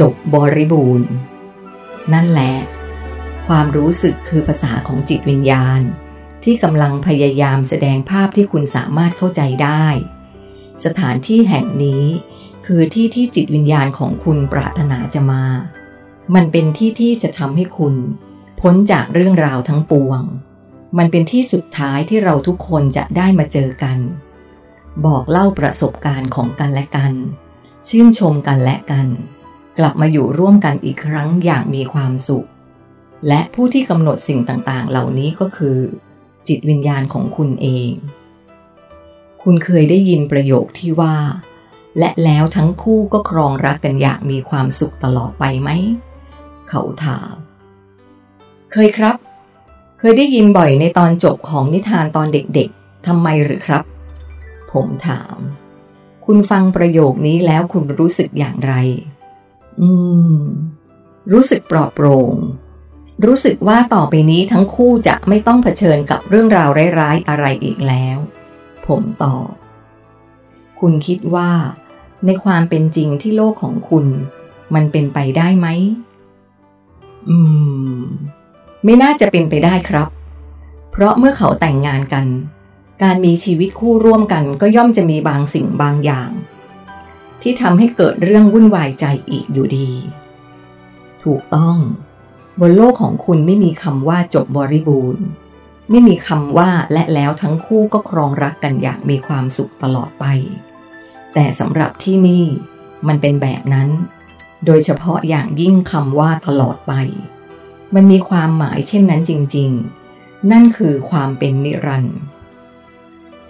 จบบริบูรณ์ นั่นแหละ ความรู้สึกคือภาษาของจิตวิญญาณ ที่กำลังพยายามแสดงภาพที่คุณสามารถเข้าใจได้ สถานที่แห่งนี้คือที่ที่จิตวิญญาณของคุณปรารถนาจะมา มันเป็นที่ที่จะทำให้คุณพ้นจากเรื่องราวทั้งปวง มันเป็นที่สุดท้ายที่เราทุกคนจะได้มาเจอกัน บอกเล่าประสบการณ์ของกันและกัน ชื่นชมกันและกัน กลับมาอยู่ร่วมกันอีกครั้งอย่างมีความสุข และผู้ที่กำหนดสิ่งต่างๆ เหล่านี้ก็คือ จิตวิญญาณของคุณเอง คุณเคยได้ยินประโยคที่ว่า และแล้วทั้งคู่ก็ครองรักกันอย่างมีความสุขตลอดไปไหม เขาถาม เคยครับ เคยได้ยินบ่อยในตอนจบของนิทานตอนเด็กๆทำไมหรือครับ ผมถาม คุณฟังประโยคนี้แล้วคุณรู้สึกอย่างไร อืม รู้สึกปลอดโปร่ง รู้สึกว่าต่อไปนี้ทั้งคู่จะไม่ต้องเผชิญกับเรื่องราวร้ายๆอะไรอีกแล้ว ผมตอบ คุณคิดว่า ในความเป็นจริงที่โลกของคุณ มันเป็นไปได้ไหม อืม ไม่น่าจะเป็นไปได้ครับ เพราะเมื่อเขาแต่งงานกัน การมีชีวิตคู่ร่วมกันก็ย่อมจะมีบางสิ่งบางอย่าง ที่ทำให้เกิดเรื่องวุ่นวายใจอีกอยู่ดี ถูกต้อง บนโลกของคุณไม่มีคำว่าจบบริบูรณ์ ไม่มีคำว่าและแล้วทั้งคู่ก็ครองรักกันอย่างมีความสุขตลอดไป แต่สำหรับที่นี่มันเป็นแบบนั้น โดยเฉพาะอย่างยิ่งคำว่าตลอดไป มันมีความหมายเช่นนั้นจริง ๆ นั่นคือความเป็นนิรันดร์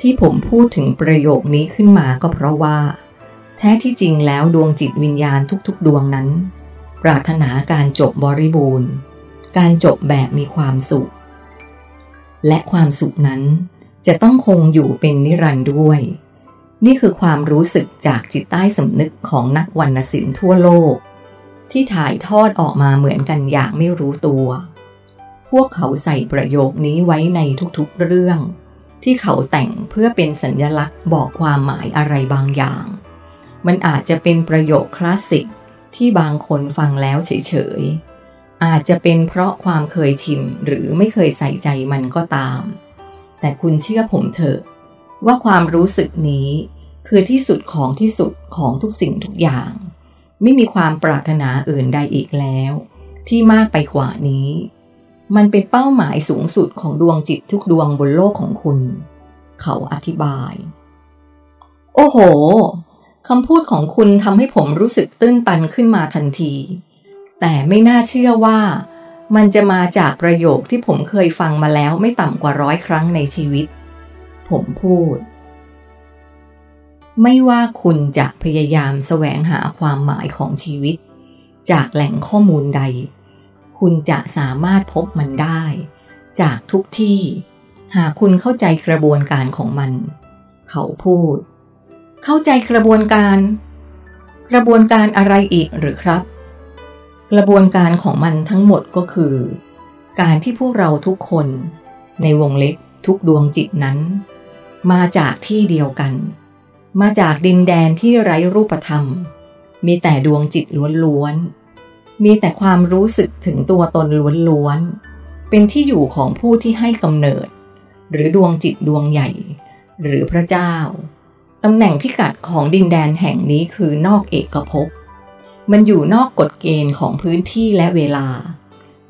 ที่ผมพูดถึงประโยคนี้ขึ้นมาก็เพราะว่า ท้ที่จริงแล้วดวงจิตวิญญาณทุกๆ ดวงนั้น ปรารถนาการจบบริบูรณ์ การจบแบบมีความสุข และความสุขนั้นจะต้องคงอยู่เป็นนิรันดร์ด้วย นี่คือความรู้สึกจากจิตใต้สำนึกของนักวรรณศิลป์ทั่วโลก ที่ถ่ายทอดออกมาเหมือนกันอย่างไม่รู้ตัว พวกเขาใส่ประโยคนี้ไว้ในทุกๆเรื่อง ที่เขาแต่งเพื่อเป็นสัญญลักษณ์บอกความหมายอะไรบางอย่าง มันอาจจะเป็นประโยคคลาสสิกที่บางคนฟังแล้วเฉยๆ อาจจะเป็นเพราะความเคยชินหรือไม่เคยใส่ใจมันก็ตาม แต่คุณเชื่อผมเถอะ ว่าความรู้สึกนี้คือที่สุดของที่สุดของทุกสิ่งทุกอย่าง ไม่มีความปรารถนาอื่นใดอีกแล้ว ที่มากไปกว่านี้ มันเป็นเป้าหมายสูงสุดของดวงจิตทุกดวงบนโลกของคุณ เขาอธิบาย โอ้โห คำพูดของคุณทำให้ผมรู้สึกตื้นตันขึ้นมาทันที แต่ไม่น่าเชื่อว่า มันจะมาจากประโยคที่ผมเคยฟังมาแล้วไม่ต่ำกว่าร้อยครั้งในชีวิต ผมพูด ไม่ว่าคุณจะพยายามแสวงหาความหมายของชีวิต จากแหล่งข้อมูลใด คุณจะสามารถพบมันได้ จากทุกที่ หากคุณเข้าใจกระบวนการของมัน เขาพูด เข้าใจกระบวนการ กระบวนการอะไรอีกหรือครับ กระบวนการของมันทั้งหมดก็คือ การที่พวกเราทุกคน ในวงเล็บทุกดวงจิตนั้น มาจากที่เดียวกัน มาจากดินแดนที่ไร้รูปธรรม มีแต่ดวงจิตล้วนๆ มีแต่ความรู้สึกถึงตัวตนล้วนๆ เป็นที่อยู่ของผู้ที่ให้กำเนิด หรือดวงจิตดวงใหญ่ หรือพระเจ้า ตำแหน่งพิกัดของดินแดนแห่งนี้คือนอกเอกภพ มันอยู่นอกกฎเกณฑ์ของพื้นที่และเวลา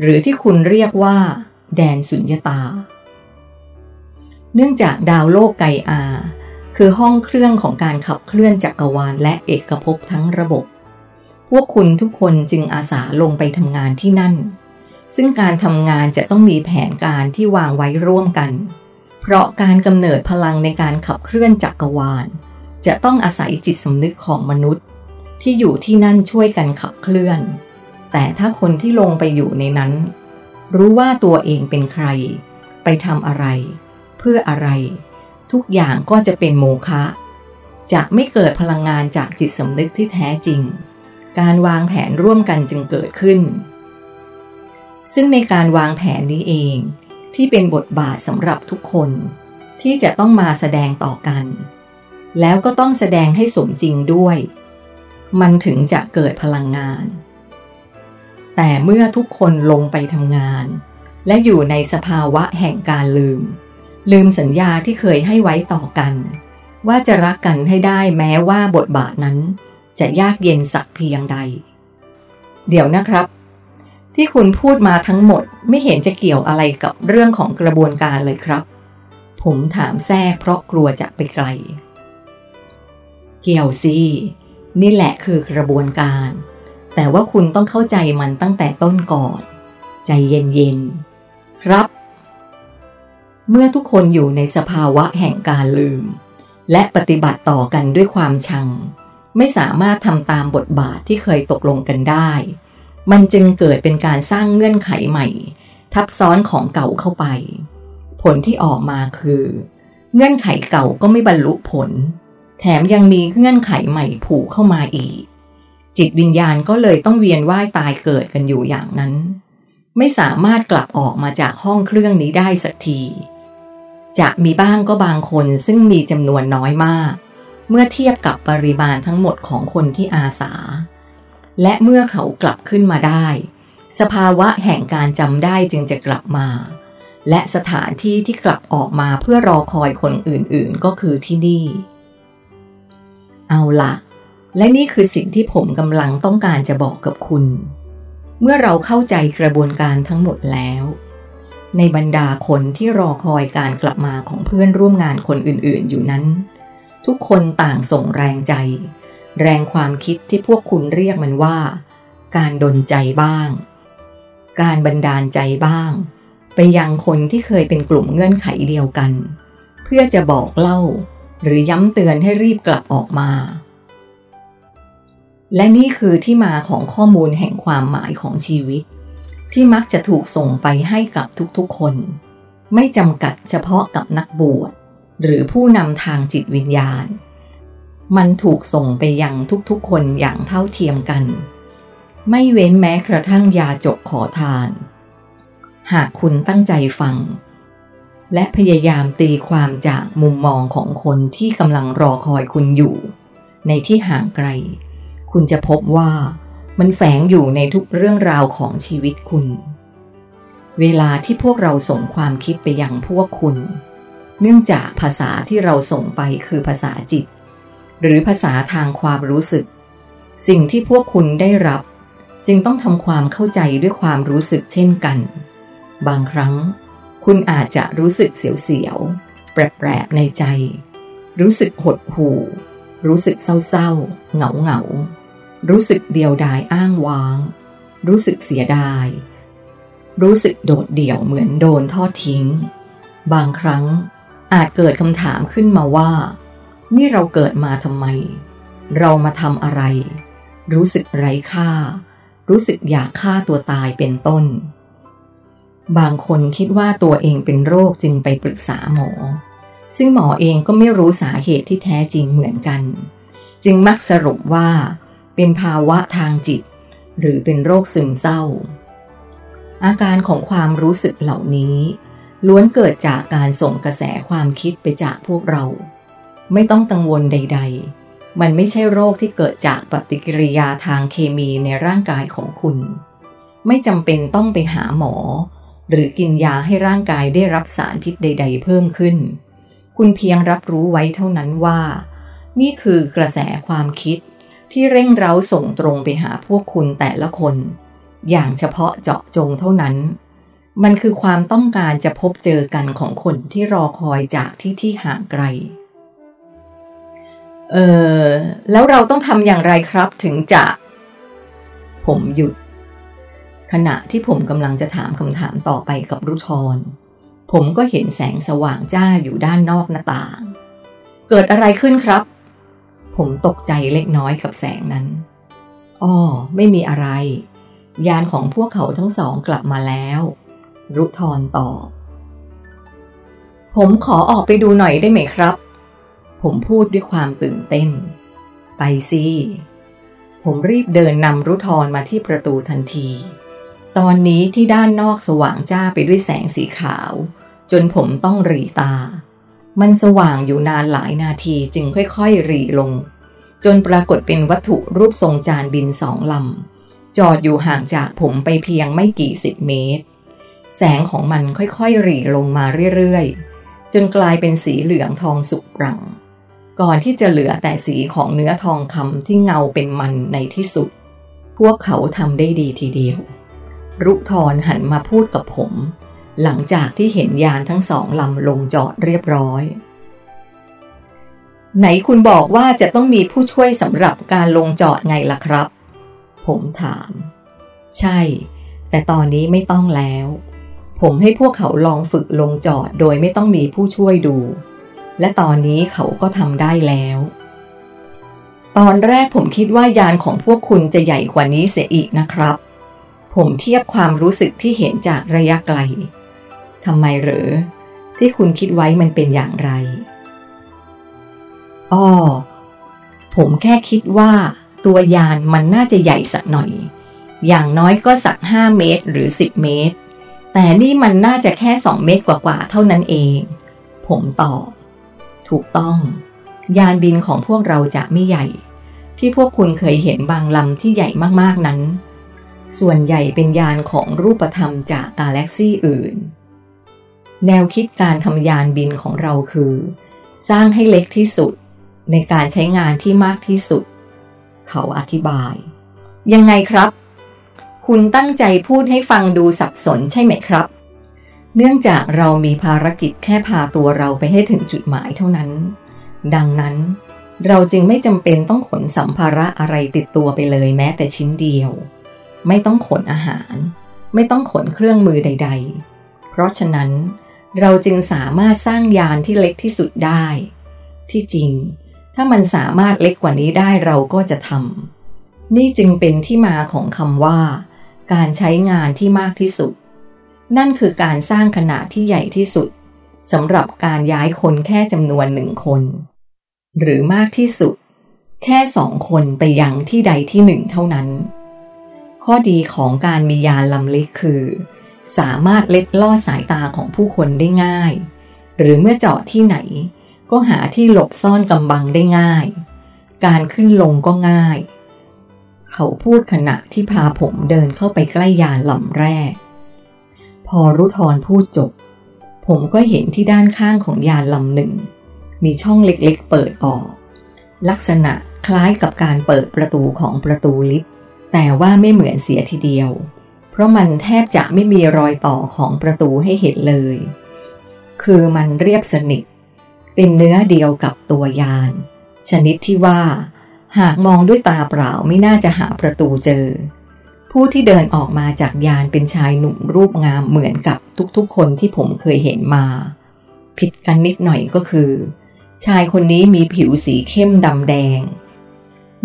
หรือที่คุณเรียกว่า แดนสุญญตา เนื่องจากดาวโลกไกอา คือห้องเครื่องของการขับเคลื่อนจักรวาลและเอกภพทั้งระบบ พวกคุณทุกคนจึงอาสาลงไปทำงานที่นั่น ซึ่งการทำงานจะต้องมีแผนการที่วางไว้ร่วมกัน เพราะการกำเนิดพลังในการขับเคลื่อนจักรวาล จะต้องอาศัยจิตสำนึกของมนุษย์ ที่อยู่ที่นั่นช่วยกันขับเคลื่อน แต่ถ้าคนที่ลงไปอยู่ในนั้น รู้ว่าตัวเองเป็นใคร ไปทำอะไร เพื่ออะไร ทุกอย่างก็จะเป็นโมฆะจะไม่เกิดพลังงานจากจิตสำนึกที่แท้จริง การวางแผนร่วมกันจึงเกิดขึ้น ซึ่งในการวางแผนนี้เอง ที่เป็นบทบาทสำหรับทุกคน ที่จะต้องมาแสดงต่อกัน แล้วก็ต้องแสดงให้สมจริงด้วย มันถึงจะเกิดพลังงาน แต่เมื่อทุกคนลงไปทำงาน และอยู่ในสภาวะแห่งการลืม ลืมสัญญาที่เคยให้ไว้ต่อกัน ว่าจะรักกันให้ได้แม้ว่าบทบาทนั้น จะยากเย็นสักเพียงใด เดี๋ยวนะครับ ที่คุณพูดมาทั้งหมดไม่เห็นจะเกี่ยวอะไรกับเรื่องของกระบวนการเลยครับ ผมถามแทรกเพราะกลัวจะไปไกล เกี่ยวสินี่แหละคือกระบวนการ แต่ว่าคุณต้องเข้าใจมันตั้งแต่ต้นก่อน ใจเย็นๆ ครับ เมื่อทุกคนอยู่ในสภาวะแห่งการลืม และปฏิบัติต่อกันด้วยความชัง ไม่สามารถทำตามบทบาทที่เคยตกลงกันได้ มันจึงเกิดเป็นการสร้างเงื่อนไขใหม่ ทับซ้อนของเก่าเข้าไป ผลที่ออกมาคือ เงื่อนไขเก่าก็ไม่บรรลุผล แถมยังมีเงื่อนไขใหม่ผูกเข้ามาอีก จิตวิญญาณก็เลยต้องเวียนว่ายตายเกิดกันอยู่อย่างนั้น ไม่สามารถกลับออกมาจากห้องเครื่องนี้ได้สักทีจะมีบ้างก็บางคนซึ่งมีจำนวนน้อยมาก เมื่อเทียบกับปริมาณทั้งหมดของคนที่อาสา และเมื่อเขากลับขึ้นมาได้ สภาวะแห่งการจำได้จึงจะกลับมา และสถานที่ที่กลับออกมาเพื่อรอคอยคนอื่นๆก็คือที่นี่ เอาละและนี่คือสิ่งที่ผมกำลังต้องการจะบอกกับคุณ เมื่อเราเข้าใจกระบวนการทั้งหมดแล้ว ในบรรดาคนที่รอคอยการกลับมาของเพื่อนร่วมงานคนอื่นๆอยู่นั้น ทุกคนต่างส่งแรงใจ แรงความคิดที่พวกคุณเรียกมันว่า การดนใจบ้าง การบันดาลใจบ้าง ไปยังคนที่เคยเป็นกลุ่มเงื่อนไขเดียวกัน เพื่อจะบอกเล่า หรือย้ำเตือนให้รีบกลับออกมา และนี่คือที่มาของข้อมูลแห่งความหมายของชีวิต ที่มักจะถูกส่งไปให้กับทุกๆคน ไม่จำกัดเฉพาะกับนักบวชหรือผู้นำทางจิตวิญญาณ มันถูกส่งไปยังทุกๆคนอย่างเท่าเทียมกัน ไม่เว้นแม้กระทั่งยาจกขอทาน หากคุณตั้งใจฟัง และพยายามตีความจากมุมมองของคนที่กำลังรอคอยคุณอยู่ ในที่ห่างไกล คุณจะพบว่ามันแฝงอยู่ในทุกเรื่องราวของชีวิตคุณ เวลาที่พวกเราส่งความคิดไปยังพวกคุณ เนื่องจากภาษาที่เราส่งไปคือภาษาจิต หรือภาษาทางความรู้สึก สิ่งที่พวกคุณได้รับ จึงต้องทำความเข้าใจด้วยความรู้สึกเช่นกัน บางครั้ง คุณอาจจะรู้สึกเสียวๆ แปลกๆในใจ รู้สึกหดหู่ รู้สึกเศร้าๆ เหงาๆ รู้สึกเดียวดายอ้างว้าง รู้สึกเสียดาย รู้สึกโดดเดี่ยวเหมือนโดนทอดทิ้ง บางครั้งอาจเกิดคำถามขึ้นมาว่า นี่เราเกิดมาทำไม เรามาทำอะไร รู้สึกไร้ค่า รู้สึกอยากฆ่าตัวตายเป็นต้น บางคนคิดว่าตัวเองเป็นโรคจึงไปปรึกษาหมอ ซึ่งหมอเองก็ไม่รู้สาเหตุที่แท้จริงเหมือนกัน จึงมักสรุปว่า เป็นภาวะทางจิต หรือเป็นโรคซึมเศร้า อาการของความรู้สึกเหล่านี้ล้วนเกิดจากการส่งกระแสความคิดไปจากพวกเรา ไม่ต้องกังวลใด ๆ มันไม่ใช่โรคที่เกิดจากปฏิกิริยาทางเคมีในร่างกายของคุณ ไม่จำเป็นต้องไปหาหมอ หรือกินยาให้ร่างกายได้รับสารพิษใด ๆ เพิ่มขึ้น คุณเพียงรับรู้ไว้เท่านั้นว่า นี่คือกระแสความคิดที่เร่งเร้าส่งตรงไปหาพวกคุณแต่ละคน อย่างเฉพาะเจาะจงเท่านั้น มันคือความต้องการจะพบเจอกันของคนที่รอคอยจากที่ที่ห่างไกล เออแล้วเราต้องทำอย่างไรครับถึงจะ ผมหยุด ขณะที่ผมกำลังจะถามคำถามต่อไปกับรุทรผมก็เห็นแสงสว่างจ้าอยู่ด้านนอกหน้าต่าง เกิดอะไรขึ้นครับ ผมตกใจเล็กน้อยกับแสงนั้นอ้อไม่มีอะไร ยานของพวกเขาทั้งสองกลับมาแล้ว รุทรตอบผมขอออกไปดูหน่อยได้ไหมครับ ผมพูดด้วยความตื่นเต้น ไปสิผมรีบเดินนำรุทรมาที่ประตูทันที ตอนนี้ที่ด้านนอกสว่างจ้าไปด้วยแสงสีขาว จนผมต้องรีตา มันสว่างอยู่นานหลายนาทีจึงค่อยๆรีลง จนปรากฏเป็นวัตถุรูปทรงจานบินสองลำ จอดอยู่ห่างจากผมไปเพียงไม่กี่สิบเมตร แสงของมันค่อยๆหรีลงมาเรื่อยๆ จนกลายเป็นสีเหลืองทองสุกรัง ก่อนที่จะเหลือแต่สีของเนื้อทองคำที่เงาเป็นมันในที่สุด พวกเขาทำได้ดีทีเดียว รุทรหันมาพูดกับผม หลังจากที่เห็นยานทั้งสองลำลงจอดเรียบร้อย ไหนคุณบอกว่าจะต้องมีผู้ช่วยสำหรับการลงจอดไงล่ะครับ ผมถาม ใช่ แต่ตอนนี้ไม่ต้องแล้ว ผมให้พวกเขาลองฝึกลงจอดโดยไม่ต้องมีผู้ช่วยดู และตอนนี้เขาก็ทำได้แล้ว ตอนแรกผมคิดว่ายานของพวกคุณจะใหญ่กว่านี้เสียอีกนะครับ ผมเทียบความรู้สึกที่เห็นจากระยะไกลทำไมหรือ ที่คุณคิดไว้มันเป็นอย่างไรอ้อผมแค่คิดว่า ตัวยานมันน่าจะใหญ่สักหน่อย อย่างน้อยก็สักห้าเมตรหรือสิบเมตร แต่นี่มันน่าจะแค่สองเมตรกว่าๆเท่านั้นเอง ผมตอบ ถูกต้อง ยานบินของพวกเราจะไม่ใหญ่ ที่พวกคุณเคยเห็นบางลำที่ใหญ่มากๆนั้น ส่วนใหญ่เป็นยานของรูปธรรมจากกาแล็กซี่อื่น แนวคิดการทำยานบินของเราคือ สร้างให้เล็กที่สุดในการใช้งานที่มากที่สุด เขาอธิบาย ยังไงครับ คุณตั้งใจพูดให้ฟังดูสับสนใช่ไหมครับ เนื่องจากเรามีภารกิจแค่พาตัวเราไปให้ถึงจุดหมายเท่านั้น ดังนั้น เราจึงไม่จำเป็นต้องขนสัมภาระอะไรติดตัวไปเลยแม้แต่ชิ้นเดียว ไม่ต้องขนอาหาร ไม่ต้องขนเครื่องมือใด ๆ เพราะฉะนั้น เราจึงสามารถสร้างยานที่เล็กที่สุดได้ ที่จริง ถ้ามันสามารถเล็กกว่านี้ได้เราก็จะทำนี่จึงเป็นที่มาของคำว่า การใช้งานที่มากที่สุด นั่นคือการสร้างขนาดที่ใหญ่ที่สุดสำหรับการย้ายคนแค่จำนวนหนึ่งคน หรือมากที่สุด แค่สองคนไปยังที่ใดที่หนึ่งเท่านั้น ข้อดีของการมียานลำเล็กคือ สามารถเล็ดล่อสายตาของผู้คนได้ง่าย หรือเมื่อจอดที่ไหน ก็หาที่หลบซ่อนกำบังได้ง่าย การขึ้นลงก็ง่าย เขาพูดขณะที่พาผมเดินเข้าไปใกล้ยานลำแรก พอรุทรพูดจบ ผมก็เห็นที่ด้านข้างของยานลำหนึ่ง มีช่องเล็กๆเปิดออก ลักษณะคล้ายกับการเปิดประตูของประตูลิฟต์แต่ว่าไม่เหมือนเสียทีเดียว เพราะมันแทบจะไม่มีรอยต่อของประตูให้เห็นเลย คือมันเรียบสนิท เป็นเนื้อเดียวกับตัวยาน ชนิดที่ว่า หากมองด้วยตาเปล่าไม่น่าจะหาประตูเจอ ผู้ที่เดินออกมาจากยานเป็นชายหนุ่มรูปงามเหมือนกับทุกๆ คนที่ผมเคยเห็นมา ผิดกันนิดหน่อยก็คือ ชายคนนี้มีผิวสีเข้มดำแดง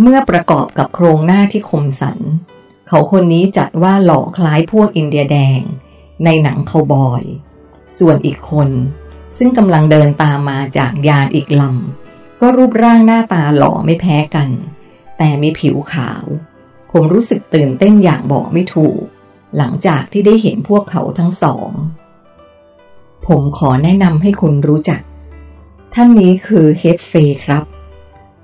เมื่อประกอบกับโครงหน้าที่คมสัน เขาคนนี้จัดว่าหล่อคล้ายพวกอินเดียแดง ในหนังคาวบอย ส่วนอีกคนซึ่งกำลังเดินตามมาจากยานอีกลำก็รูปร่างหน้าตาหล่อไม่แพ้กัน แต่มีผิวขาว ผมรู้สึกตื่นเต้นอย่างบอกไม่ถูก หลังจากที่ได้เห็นพวกเขาทั้งสอง ผมขอแนะนำให้คุณรู้จัก ท่านนี้คือเฮดเฟย์ครับ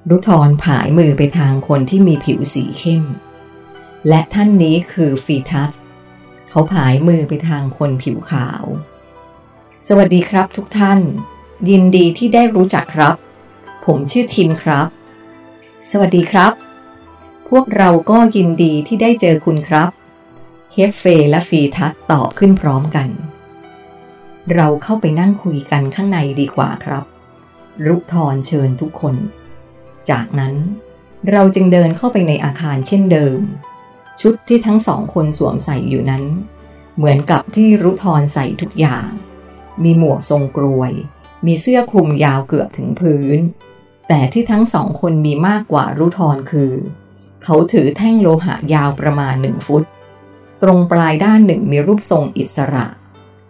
รุทรผายมือไปทางคนที่มีผิวสีเข้ม และท่านนี้คือฟีทัส เขาผายมือไปทางคนผิวขาว สวัสดีครับทุกท่าน ยินดีที่ได้รู้จักครับ ผมชื่อทิมครับ สวัสดีครับ พวกเราก็ยินดีที่ได้เจอคุณครับ เฮฟเฟและฟีทัสตอบขึ้นพร้อมกัน เราเข้าไปนั่งคุยกันข้างในดีกว่าครับ รุทรเชิญทุกคน จากนั้นเราจึงเดินเข้าไปในอาคารเช่นเดิม ชุดที่ทั้งสองคนสวมใส่อยู่นั้น เหมือนกับที่รุทรใส่ทุกอย่าง มีหมวกทรงกรวย มีเสื้อคลุมยาวเกือบถึงพื้น แต่ที่ทั้งสองคนมีมากกว่ารุทรคือ เขาถือแท่งโลหะยาวประมาณหนึ่งฟุต ตรงปลายด้านหนึ่งมีรูปทรงอิสระ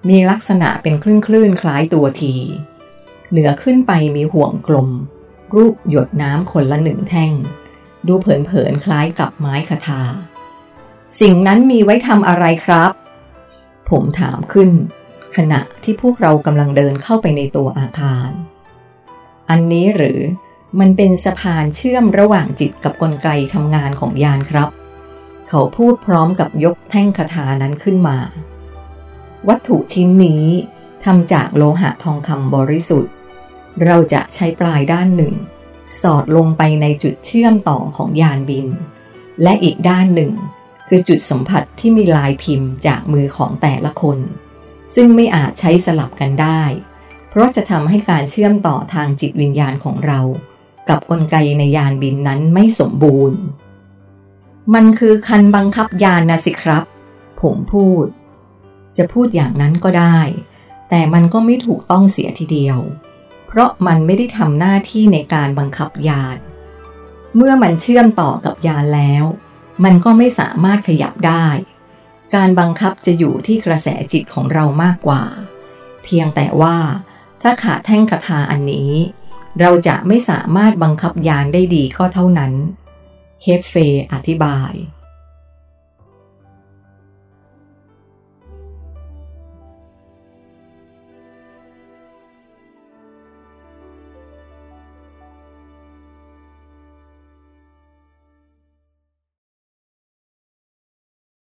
มีลักษณะเป็นคลื่นคลื่นคล้ายตัวที เหนือขึ้นไปมีห่วงกลม รูปหยดน้ำคนละหนึ่งแท่ง ดูเผินๆคล้ายกับไม้คทา สิ่งนั้นมีไว้ทำอะไรครับ ผมถามขึ้น ขณะที่พวกเรากำลังเดินเข้าไปในตัวอาคาร อันนี้หรือ มันเป็นสะพานเชื่อมระหว่างจิตกับกลไกทำงานของยานครับ เขาพูดพร้อมกับยกแท่งคาถานั้นขึ้นมา วัตถุชิ้นนี้ทำจากโลหะทองคำบริสุทธิ์ เราจะใช้ปลายด้านหนึ่ง สอดลงไปในจุดเชื่อมต่อของยานบิน และอีกด้านหนึ่ง คือจุดสัมผัสที่มีลายพิมพ์จากมือของแต่ละคน ซึ่งไม่อาจใช้สลับกันได้ เพราะจะทำให้การเชื่อมต่อทางจิตวิญญาณของเรา กับกลไกในยานบินนั้นไม่สมบูรณ์ มันคือคันบังคับยานนะสิครับ ผมพูด จะพูดอย่างนั้นก็ได้ แต่มันก็ไม่ถูกต้องเสียทีเดียว เพราะมันไม่ได้ทำหน้าที่ในการบังคับยาน เมื่อมันเชื่อมต่อกับยานแล้ว มันก็ไม่สามารถขยับได้ การบังคับจะอยู่ที่กระแสจิตของเรามากกว่า เพียงแต่ว่าถ้าขาดแท่งคาถาอันนี้ เราจะไม่สามารถบังคับยานได้ดีก็เท่านั้นเฮฟเฟอธิบาย